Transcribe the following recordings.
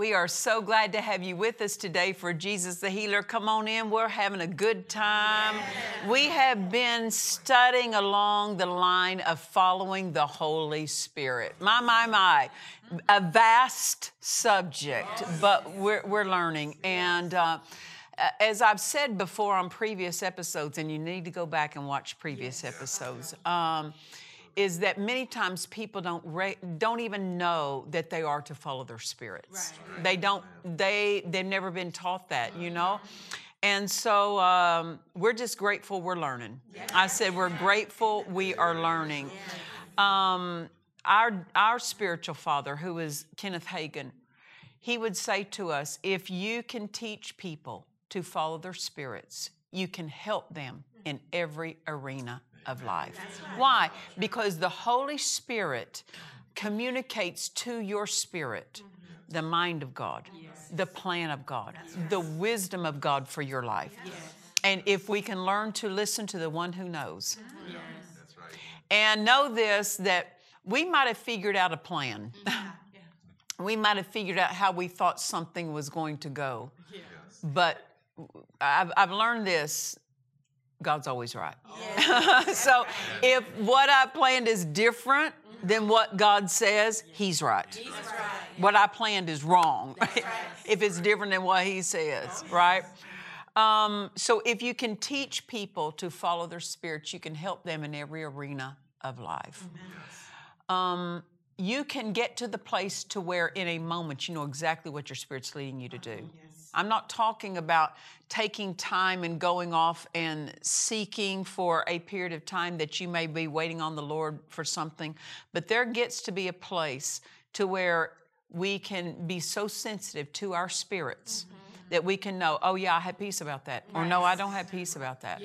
We are so glad to have you with us today for Jesus the Healer. Come on in, we're having a good time. We have been studying along the line of following the Holy Spirit. My, my, my. A vast subject, but we're, we're learning. And uh, as I've said before on previous episodes, and you need to go back and watch previous episodes. Um, is that many times people don't re- don't even know that they are to follow their spirits. They don't. They they've never been taught that, you know. And so um, we're just grateful we're learning. I said we're grateful we are learning. Um, our our spiritual father, who is Kenneth Hagin, he would say to us, if you can teach people to follow their spirits, you can help them in every arena of life. Why? Because the Holy Spirit communicates to your spirit mm-hmm. the mind of God, the plan of God, the wisdom of God for your life. And if we can learn to listen to the one who knows, ah, and know this that we might have figured out a plan. Mm-hmm. we might have figured out how we thought something was going to go. But I've, I've learned this God's always right. so if what I planned is different than what God says, He's right. What I planned is wrong if it's different than what He says, right? Um, so if you can teach people to follow their spirits, you can help them in every arena of life. Um, you can get to the place to where in a moment you know exactly what your spirit's leading you to do. I'm not talking about taking time and going off and seeking for a period of time that you may be waiting on the Lord for something, but there gets to be a place to where we can be so sensitive to our spirits mm-hmm. that we can know, oh yeah, I have peace about that, or no, I don't have peace about that.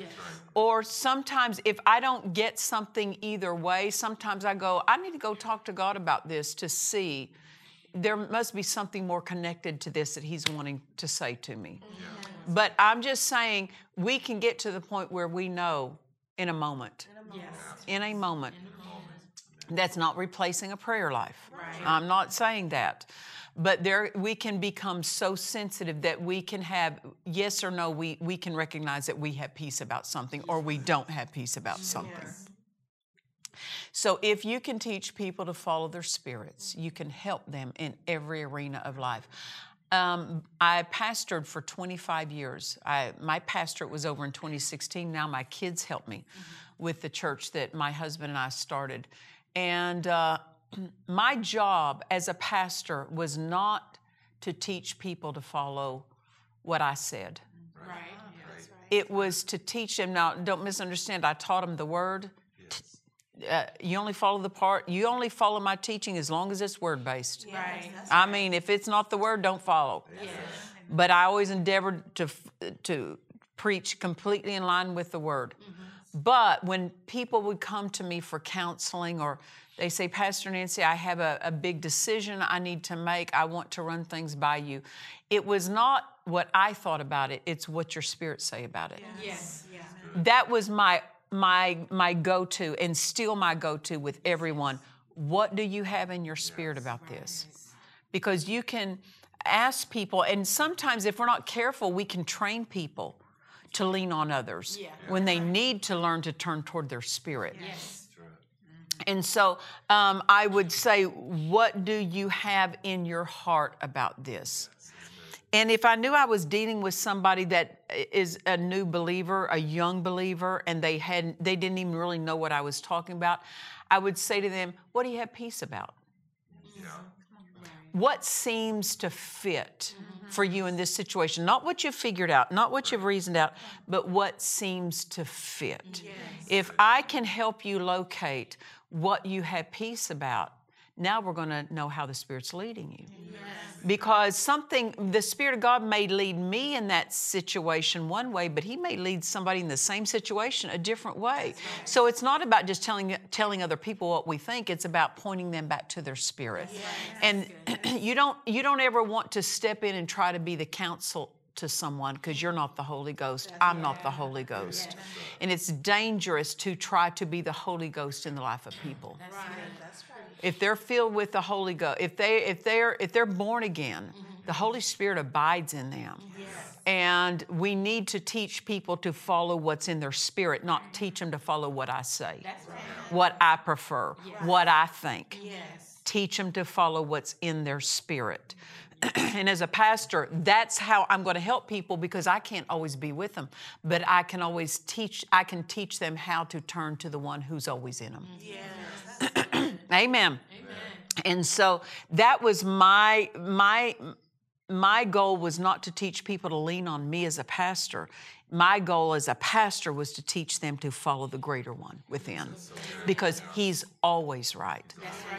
Or sometimes if I don't get something either way, sometimes I go, I need to go talk to God about this to see there must be something more connected to this that He's wanting to say to me. Mm-hmm. But I'm just saying we can get to the point where we know in a moment. In a moment. That's not replacing a prayer life. I'm not saying that. But there we can become so sensitive that we can have yes or no, we, we can recognize that we have peace about something or we don't have peace about something. So if you can teach people to follow their spirits, you can help them in every arena of life. Um, I pastored for 25 years. I, my pastorate was over in 2016. Now my kids help me with the church that my husband and I started. And uh, my job as a pastor was not to teach people to follow what I said. Right. It was to teach them. Now, don't misunderstand. I taught them the word. Uh, you only follow the part. You only follow my teaching as long as it's word based. Right. I mean, if it's not the word, don't follow. yes. But I always endeavored to to preach completely in line with the word. But when people would come to me for counseling or they say, Pastor Nancy, I have a, a big decision I need to make. I want to run things by you. It was not what I thought about it, it's what your spirit say about it. Yes. Yeah. That was my my my go-to and still my go-to with everyone. What do you have in your spirit about this? Because you can ask people, and sometimes if we're not careful, we can train people to lean on others when they need to learn to turn toward their spirit. Yes. And so um, I would say, what do you have in your heart about this? And if I knew I was dealing with somebody that is a new believer, a young believer, and they had they didn't even really know what I was talking about, I would say to them, "What do you have peace about?" What seems to fit for you in this situation? Not what you've figured out, not what you've reasoned out, but what seems to fit. If I can help you locate what you have peace about, now we're going to know how the Spirit's leading you. Because something, the Spirit of God may lead me in that situation one way, but He may lead somebody in the same situation a different way. So it's not about just telling, telling other people what we think, it's about pointing them back to their spirit. And you don't, you don't ever want to step in and try to be the counsel to someone because you're not the Holy Ghost. I'm not the Holy Ghost. And it's dangerous to try to be the Holy Ghost in the life of people. If they're filled with the Holy Ghost, if they if they're if they're born again, the Holy Spirit abides in them. And we need to teach people to follow what's in their spirit, not teach them to follow what I say, what I prefer, what I think. Teach them to follow what's in their spirit. and as a pastor, that's how I'm going to help people because I can't always be with them, but I can always teach. I can teach them how to turn to the one who's always in them. Amen. Amen. And so that was my my my goal was not to teach people to lean on me as a pastor my goal as a pastor was to teach them to follow the greater one within because he's always right.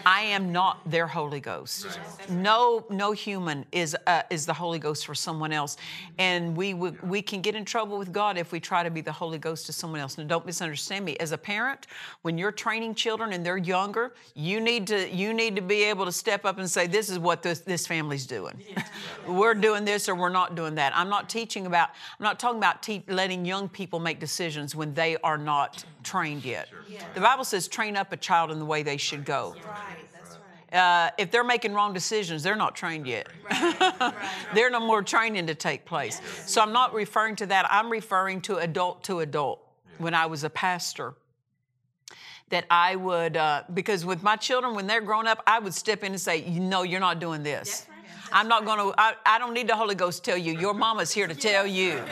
I am not their Holy Ghost. No, no human is, uh, is the Holy Ghost for someone else. And we, we, we can get in trouble with God if we try to be the Holy Ghost to someone else. Now, don't misunderstand me. As a parent, when you're training children and they're younger, you need to, you need to be able to step up and say, this is what this, this family's doing. we're doing this or we're not doing that. I'm not teaching about, I'm not talking about teaching letting young people make decisions when they are not trained yet. Sure. The Bible says, train up a child in the way they should go. Uh, if they're making wrong decisions, they're not trained yet. Right, right, There's no more training to take place. Yes. So I'm not referring to that. I'm referring to adult to adult. When I was a pastor, that I would, uh, because with my children, when they're grown up, I would step in and say, "No, you're not doing this. I'm not going to. I don't need the Holy Ghost to tell you. Your mama's here to tell you."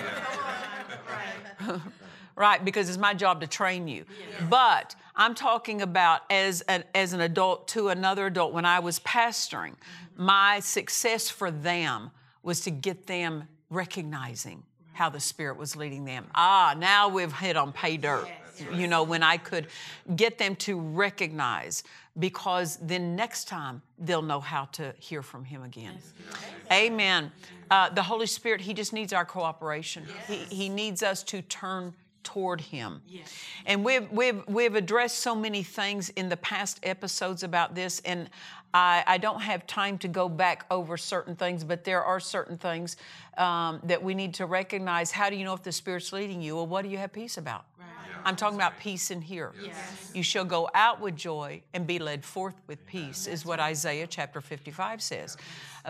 right? Because it's my job to train you. But I'm talking about as an, as an adult to another adult. When I was pastoring, my success for them was to get them recognizing how the Spirit was leading them. Ah, now we've hit on pay dirt. You know, when I could get them to recognize, because then next time they'll know how to hear from Him again. Amen. Uh, the Holy Spirit, He just needs our cooperation. He, he needs us to turn toward him. Yes. And we've, we've, we've addressed so many things in the past episodes about this, and I, I don't have time to go back over certain things, but there are certain things um, that we need to recognize. How do you know if the Spirit's leading you? Well, what do you have peace about? Right. Yeah. I'm talking about peace in here. Yes. You shall go out with joy and be led forth with peace, is what Isaiah chapter 55 says.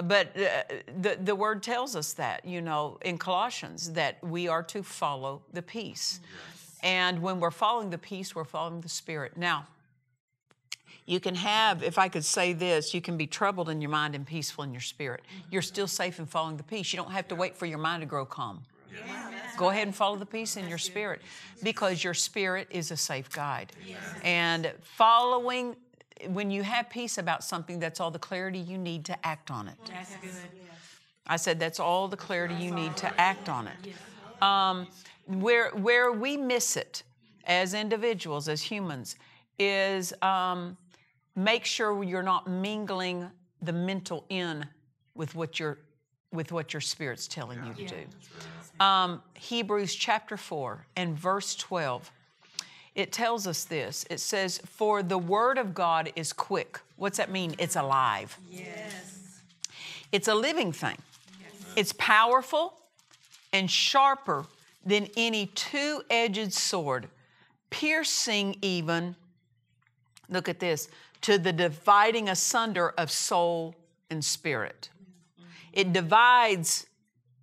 But uh, the, the word tells us that, you know, in Colossians, that we are to follow the peace. Yes. And when we're following the peace, we're following the Spirit. Now, you can have, if I could say this, you can be troubled in your mind and peaceful in your spirit. You're still safe in following the peace. You don't have to wait for your mind to grow calm. Go ahead and follow the peace in your spirit because your spirit is a safe guide. And following when you have peace about something, that's all the clarity you need to act on it. That's good. I said that's all the clarity you need to act on it. Um, where where we miss it as individuals, as humans, is um, make sure you're not mingling the mental in with what your with what your spirit's telling you to do. Um, Hebrews chapter four and verse twelve it tells us this. It says, For the word of God is quick. What's that mean? It's alive. Yes. It's a living thing. Yes. It's powerful and sharper than any two edged sword, piercing even, look at this, to the dividing asunder of soul and spirit. It divides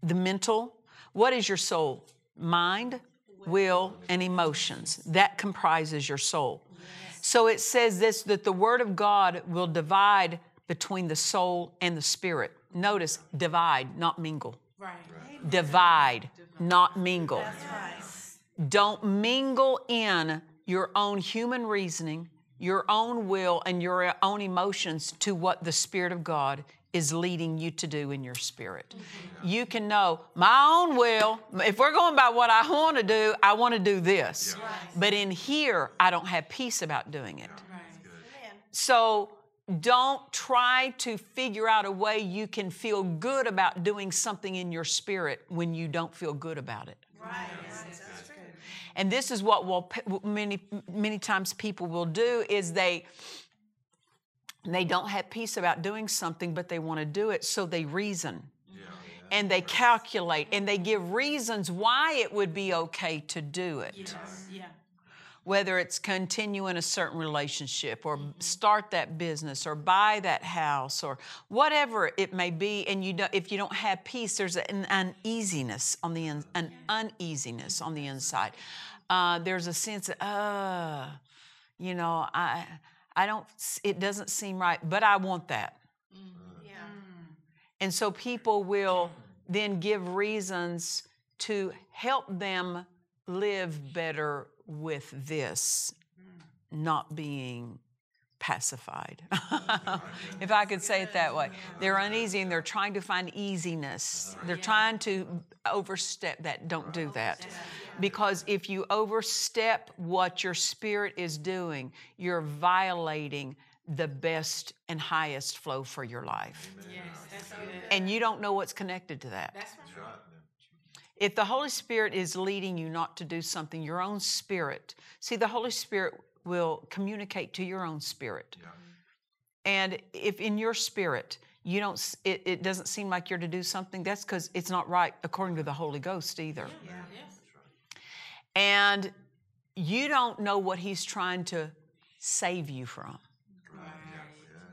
the mental. What is your soul? Mind, will, and emotions. That comprises your soul. So it says this that the Word of God will divide between the soul and the spirit. Notice divide, not mingle. Right. Divide, not mingle. Right. Don't mingle in your own human reasoning, your own will, and your own emotions to what the Spirit of God is leading you to do in your spirit. You can know my own will, if we're going by what I want to do, I want to do this. But in here, I don't have peace about doing it. So don't try to figure out a way you can feel good about doing something in your spirit when you don't feel good about it. Right. That's true. And this is what will many many times people will do is they they don't have peace about doing something, but they want to do it, so they reason. And they calculate and they give reasons why it would be okay to do it. Yeah. Whether it's continue in a certain relationship or start that business or buy that house or whatever it may be, and you don't, if you don't have peace, there's an uneasiness on the in, an uneasiness on the inside. Uh, there's a sense of, uh, you know, I I don't, it doesn't seem right, but I want that. Mm-hmm. Mm. Yeah. And so people will then give reasons to help them live better with this mm. not being pacified. if I could say it that way. They're uneasy and they're trying to find easiness. They're trying to overstep that. Don't do that. Because if you overstep what your spirit is doing, you're violating the best and highest flow for your life. Yes. That's good. And you don't know what's connected to that. That's right. If the Holy Spirit is leading you not to do something, your own spirit, see, the Holy Spirit will communicate to your own spirit. And if in your spirit, you don't, it, it doesn't seem like you're to do something, that's because it's not right according to the Holy Ghost either. Yeah. Yes. And you don't know what He's trying to save you from,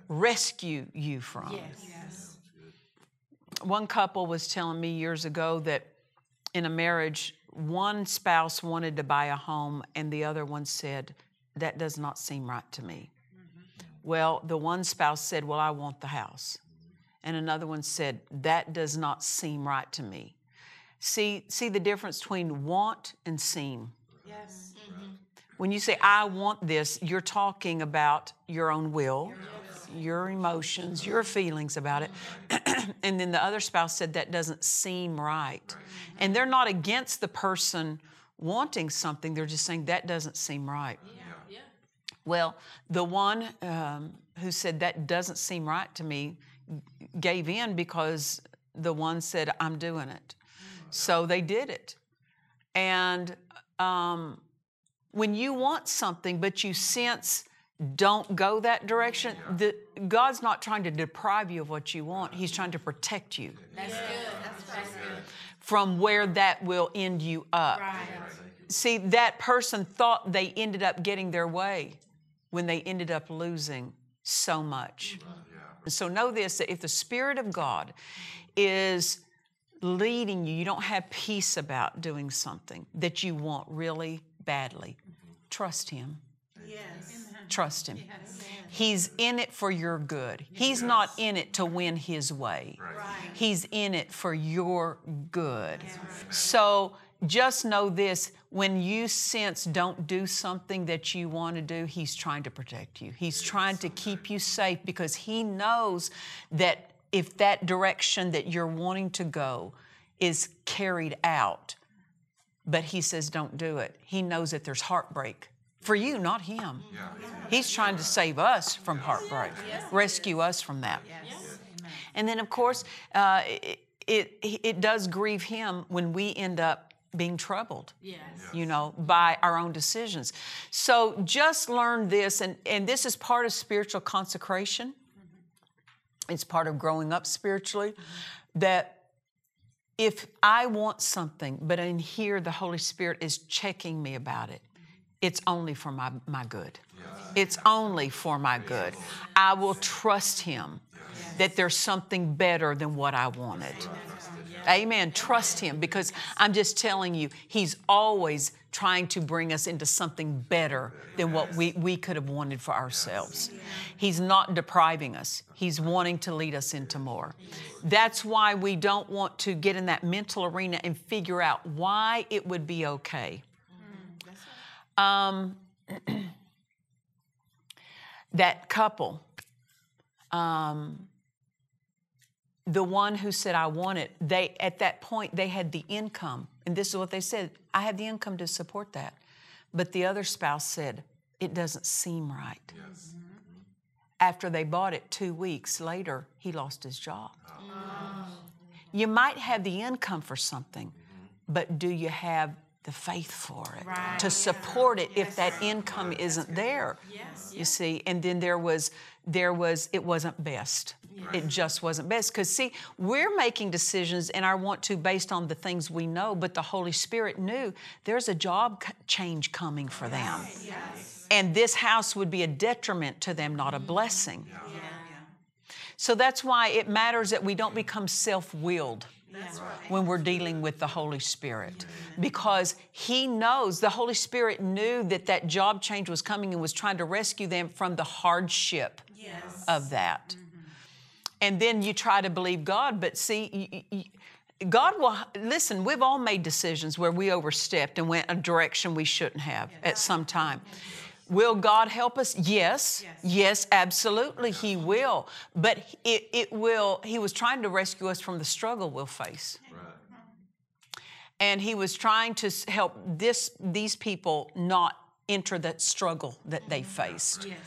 rescue you from. Yes. Yes. One couple was telling me years ago that in a marriage, one spouse wanted to buy a home and the other one said, That does not seem right to me. Mm-hmm. Well, the one spouse said, Well, I want the house. And another one said, That does not seem right to me. See, see the difference between want and seem. Yes. Mm-hmm. When you say, I want this, you're talking about your own will, your emotions, your feelings about it. and then the other spouse said, That doesn't seem right. And they're not against the person wanting something, they're just saying, That doesn't seem right. Yeah. Well, the one um, who said, That doesn't seem right to me gave in because the one said, I'm doing it. So they did it. And um, when you want something, but you sense don't go that direction, the, God's not trying to deprive you of what you want. He's trying to protect you That's good. That's, that's good. from where that will end you up. Right. See, that person thought they ended up getting their way when they ended up losing so much. And so know this that if the Spirit of God is leading you, you don't have peace about doing something that you want really badly, trust Him. Yes. Trust Him. He's in it for your good. He's not in it to win His way. Right. He's in it for your good. So just know this when you sense don't do something that you want to do, He's trying to protect you. He's trying to keep you safe because He knows that if that direction that you're wanting to go is carried out, but He says don't do it, He knows that there's heartbreak. For you, not him. He's trying to save us from heartbreak, rescue us from that. And then, of course, uh, it, it, it does grieve him when we end up being troubled, Yes. you know, by our own decisions. So just learn this, and, and this is part of spiritual consecration. It's part of growing up spiritually. That if I want something, but in here the Holy Spirit is checking me about it, it's only for my, my good. It's only for my good. I will trust Him that there's something better than what I wanted. Amen. Trust Him because I'm just telling you, He's always trying to bring us into something better than what we, we could have wanted for ourselves. He's not depriving us, He's wanting to lead us into more. That's why we don't want to get in that mental arena and figure out why it would be okay. Um, that couple, um, the one who said I want it, they at that point they had the income, and this is what they said: I have the income to support that. But the other spouse said it doesn't seem right. Yes. Mm-hmm. After they bought it, two weeks later, he lost his job. Oh. You might have the income for something, but do you have the faith for it right. to support it yes. if that income isn't there yes. you see and then there was there was it wasn't best it just wasn't best because see we're making decisions and i want to based on the things we know but the holy spirit knew there's a job change coming for them yes. and this house would be a detriment to them not a blessing yeah. Yeah. so that's why it matters that we don't become self-willed right. when we're dealing with the Holy Spirit. Because He knows, the Holy Spirit knew that that job change was coming and was trying to rescue them from the hardship yes. of that. Mm-hmm. And then you try to believe God, but see, you, you, God will listen. We've all made decisions where we overstepped and went a direction we shouldn't have at some time. Will God help us? Yes. Yes, yes absolutely, He will. But it, it will, He was trying to rescue us from the struggle we'll face. Right. And He was trying to help this, these people not enter that struggle that they faced. Yes.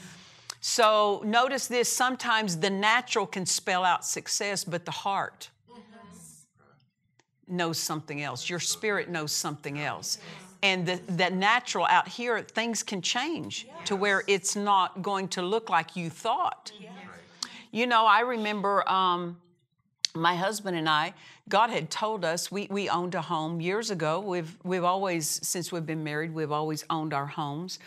So notice this sometimes the natural can spell out success, but the heart knows something else. Your spirit knows something else and the, the natural out here, things can change yes. to where it's not going to look like you thought. Yes. You know, I remember um, my husband and I, God had told us we, we owned a home years ago. We've, we've always, since we've been married, we've always owned our homes.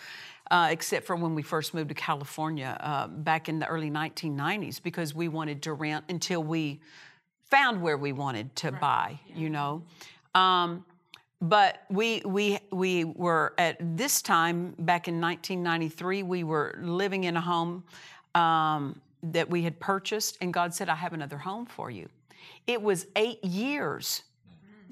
Uh, except for when we first moved to California uh, back in the early 1990s, because we wanted to rent until we found where we wanted to right. buy, yeah. you know. Um, but we, we, we were at this time, back in 1993, we were living in a home um, that we had purchased, and God said, I have another home for you. It was eight years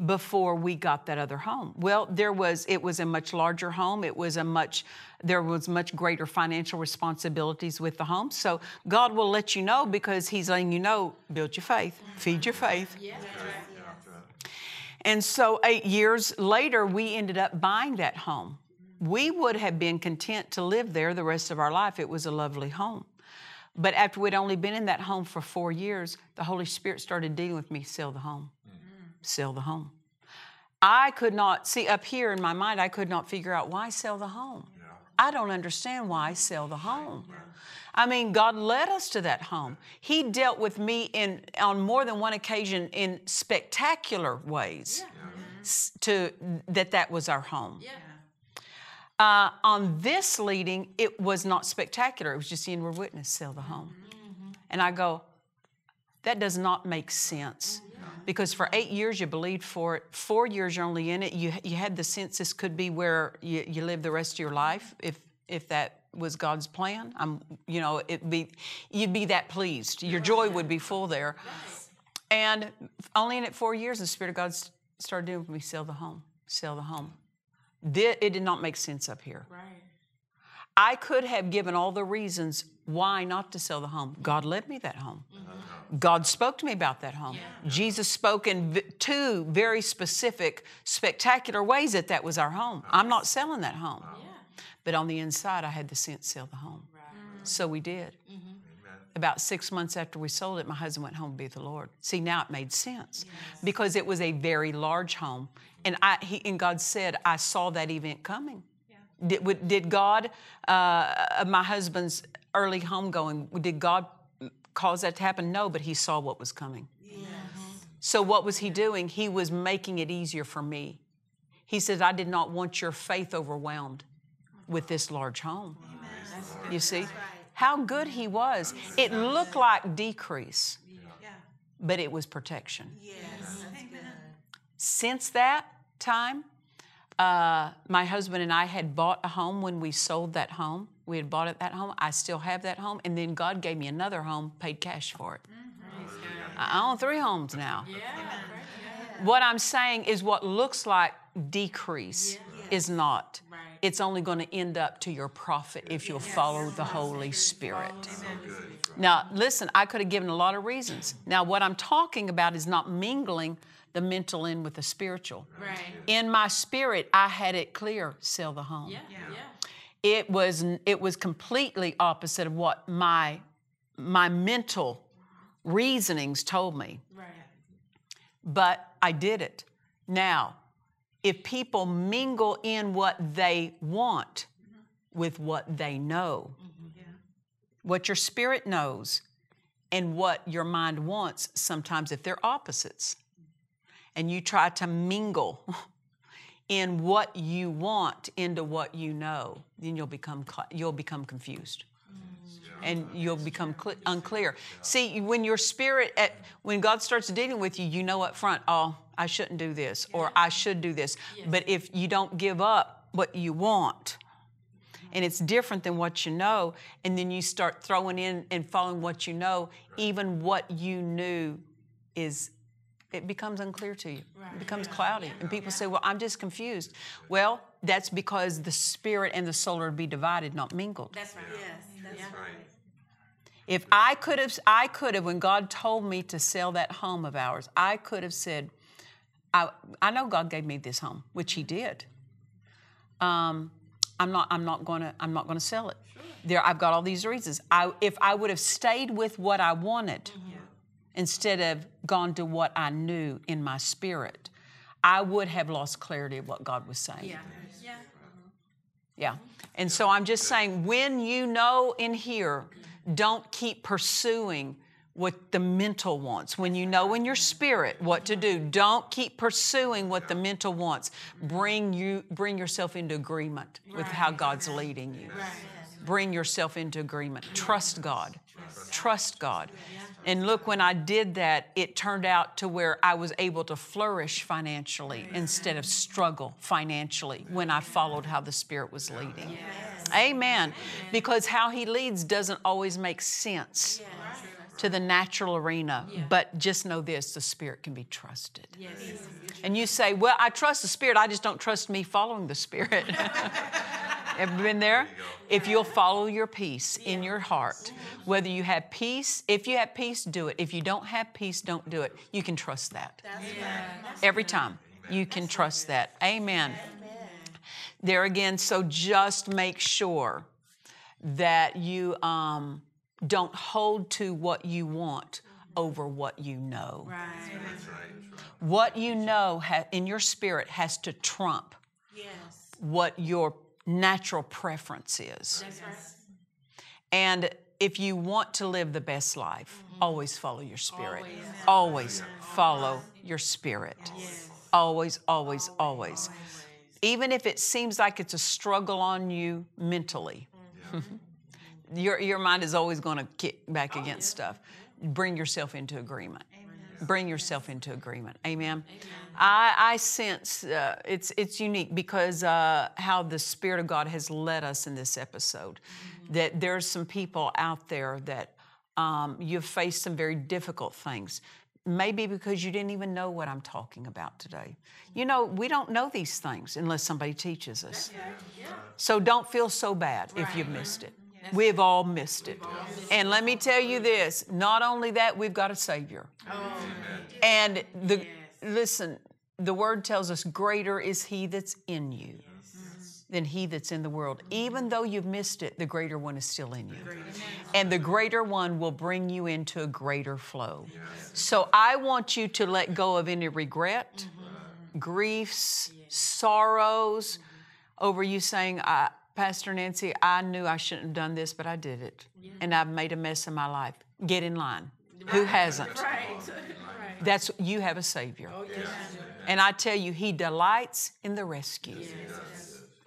before we got that other home. Well, there was it was a much larger home. It was a much there was much greater financial responsibilities with the home. So God will let you know because He's letting you know, build your faith, feed your faith. And so, eight years later, we ended up buying that home. We would have been content to live there the rest of our life. It was a lovely home. But after we'd only been in that home for four years, the Holy Spirit started dealing with me sell the home. Sell the home. I could not see up here in my mind, I could not figure out why sell the home. Yeah. I don't understand why sell the home. Right. I mean, God led us to that home. He dealt with me in on more than one occasion in spectacular ways yeah. to that that was our home. Yeah. Uh, on this leading, it was not spectacular. It was just the inward witness, sell the home. Mm-hmm. And I go, that does not make sense. Because for eight years you believed for it, four years you're only in it. You, you had the sense this could be where you, you live the rest of your life if, if that was God's plan. I'm, you know, it be you'd be that pleased. Your joy would be full there. And only in it four years, the Spirit of God started doing for me: sell the home, sell the home. It did not make sense up here. Right. I could have given all the reasons why not to sell the home. God led me that home. Mm-hmm. God spoke to me about that home. Yeah. Jesus spoke in two very specific, spectacular ways that that was our home. I'm not selling that home. Yeah. But on the inside, I had the sense sell the home. Right. So we did. Mm-hmm. About six months after we sold it, my husband went home to be with the Lord. See, now it made sense yes. because it was a very large home. And, I, he, and God said, I saw that event coming. Yeah. Did, did God, uh, my husband's early homegoing, did God cause that to happen? No, but he saw what was coming. Yes. So, what was he doing? He was making it easier for me. He said, I did not want your faith overwhelmed with this large home. You see? How good he was. It looked like decrease, but it was protection. Since that time, Uh, my husband and I had bought a home when we sold that home. We had bought it that home. I still have that home, and then God gave me another home, paid cash for it. I own three homes now. What I'm saying is, what looks like decrease is not. It's only going to end up to your profit if you'll follow the Holy Spirit. Now, listen, I could have given a lot of reasons. Now, what I'm talking about is not mingling the mental in with the spiritual. Right. In my spirit, I had it clear sell the home. Yeah. Yeah. It was it was completely opposite of what my my mental reasonings told me Right. but I did it. Now, if people mingle in what they want with what they know, mm-hmm. what your spirit knows and what your mind wants, sometimes if they're opposites, and you try to mingle in what you want into what you know, then you'll become you'll become confused. Mm. And you'll become cl- unclear. See, when your spirit, at, when God starts dealing with you, you know up front, oh, I shouldn't do this, or I should do this. But if you don't give up what you want, and it's different than what you know, and then you start throwing in and following what you know, even what you knew is. It becomes unclear to you. It becomes cloudy. And people say, Well, I'm just confused. Well, that's because the spirit and the soul are to be divided, not mingled. That's right. Yes. That's right. If I could have, I could have, when God told me to sell that home of ours, I could have said, I, I know God gave me this home, which He did. Um, I'm not, I'm not gonna, I'm not gonna sell it. There, I've got all these reasons. I, if I would have stayed with what I wanted instead of gone to what I knew in my spirit, I would have lost clarity of what God was saying. Yeah. Yeah. Yeah. And so I'm just saying, when you know in here, don't keep pursuing what the mental wants. When you know in your spirit what to do, don't keep pursuing what the mental wants. Bring you bring yourself into agreement with how God's leading you. Bring yourself into agreement. Trust God. Trust God. And look, when I did that, it turned out to where I was able to flourish financially instead of struggle financially when I followed how the Spirit was leading. Amen. Because how He leads doesn't always make sense to the natural arena, but just know this the Spirit can be trusted. Yes. And you say, Well, I trust the Spirit, I just don't trust me following the Spirit. Ever been there? If you'll follow your peace in your heart, whether you have peace, if you have peace, do it. If you don't have peace, don't do it. You can trust that. Every time. You can trust that. Amen. There again, so just make sure that you um, don't hold to what you want over what you know. Right. What you know ha- in your spirit has to trump Yes. what your natural preference is. That's right. And if you want to live the best life, mm-hmm. always follow your spirit. Always follow your spirit. Always, always, always. Even if it seems like it's a struggle on you mentally, your, your mind is always going to kick back oh, against stuff. Bring yourself into agreement. Bring yourself into agreement. Amen. I, I sense uh, it's it's unique because uh, how the Spirit of God has led us in this episode. That there's some people out there that um, you've faced some very difficult things. Maybe because you didn't even know what I'm talking about today. You know, we don't know these things unless somebody teaches us. So don't feel so bad if you've missed it. We've all missed it. And let me tell you this not only that, we've got a Savior. And the listen, the word tells us greater is he that's in you than he that's in the world. Even though you've missed it, the greater one is still in you. And the greater one will bring you into a greater flow. So I want you to let go of any regret, griefs, sorrows over you saying, I, Pastor Nancy, I knew I shouldn't have done this, but I did it. And I've made a mess of my life. Get in line. Who hasn't? That's you have a Savior. Oh, and I tell you, He delights in the rescue.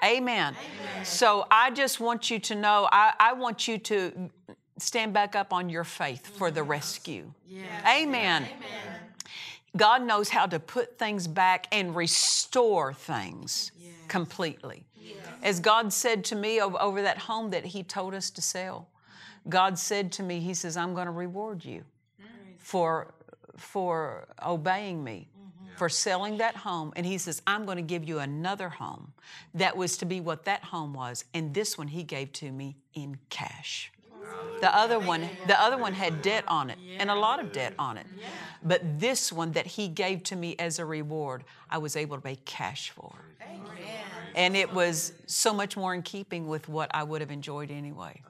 Amen. So I just want you to know, I, I want you to stand back up on your faith for the rescue. Amen. God knows how to put things back and restore things completely. As God said to me over, that home that He told us to sell, God said to me, He says, I'm going to reward you for, for obeying me, mm-hmm. for selling that home. And He says, I'm going to give you another home that was to be what that home was. And this one He gave to me in cash. The other one, the other one had debt on it, and a lot of debt on it. But this one that he gave to me as a reward, I was able to pay cash for. And it was so much more in keeping with what I would have enjoyed anyway.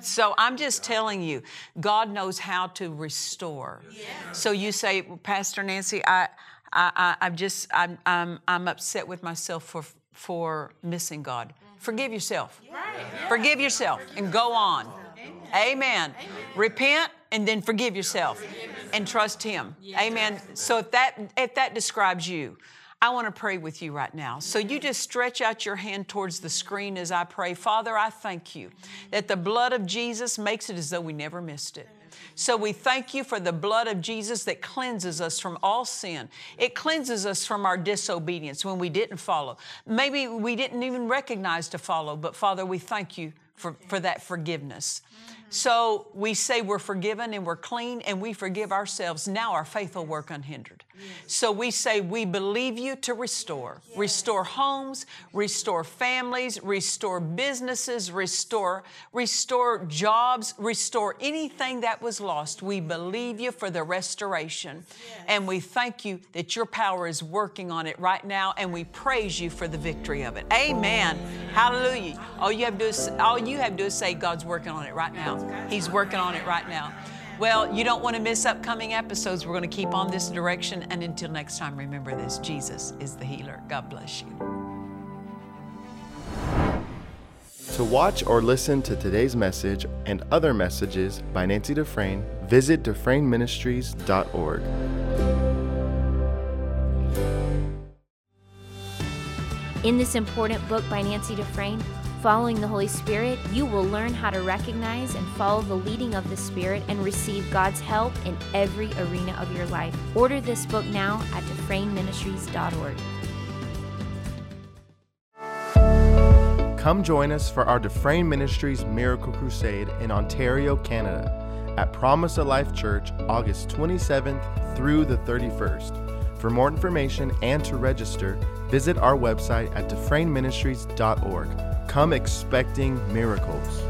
So I'm just telling you, God knows how to restore. So you say, Pastor Nancy, I, I, I, am just, I'm, I'm, I'm upset with myself for, for missing God. Forgive yourself. Forgive yourself and go on. Amen. Repent and then forgive yourself and trust Him. Amen. So if that if that describes you, I want to pray with you right now. So you just stretch out your hand towards the screen as I pray. Father, I thank you that the blood of Jesus makes it as though we never missed it. So we thank you for the blood of Jesus that cleanses us from all sin. It cleanses us from our disobedience when we didn't follow. Maybe we didn't even recognize to follow, but Father, we thank you for, for that forgiveness. So we say we're forgiven and we're clean and we forgive ourselves. Now our faith will work unhindered. So we say we believe you to restore. Restore homes, restore families, restore businesses, restore restore jobs, restore anything that was lost. We believe you for the restoration. And we thank you that your power is working on it right now and we praise you for the victory of it. Amen. Hallelujah. All you have to do is all you have to do is say God's working on it right now. He's working on it right now. Well, you don't want to miss upcoming episodes. We're going to keep on this direction. And until next time, remember this Jesus is the healer. God bless you. To watch or listen to today's message and other messages by Nancy Dufresne, visit DufresneMinistries.org. In this important book by Nancy Dufresne, Following the Holy Spirit, you will learn how to recognize and follow the leading of the Spirit and receive God's help in every arena of your life. Order this book now at DufresneMinistries.org. Come join us for our Dufresne Ministries Miracle Crusade in Ontario, Canada, at Promise of Life Church, August 27th through the 31st. For more information and to register, visit our website at DufresneMinistries.org. Come expecting miracles.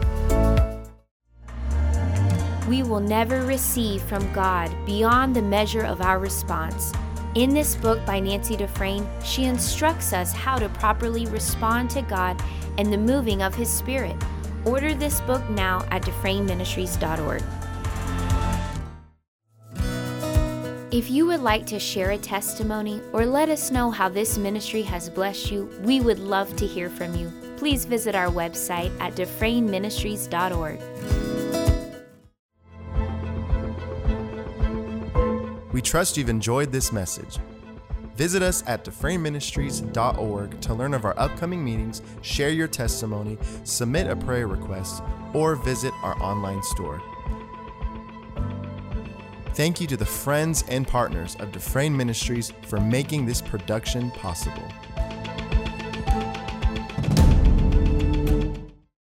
We will never receive from God beyond the measure of our response. In this book by Nancy Dufresne, she instructs us how to properly respond to God and the moving of His Spirit. Order this book now at DufresneMinistries.org. If you would like to share a testimony or let us know how this ministry has blessed you, we would love to hear from you please visit our website at DufresneMinistries.org. We trust you've enjoyed this message. Visit us at DufresneMinistries.org to learn of our upcoming meetings, share your testimony, submit a prayer request, or visit our online store. Thank you to the friends and partners of Dufresne Ministries for making this production possible.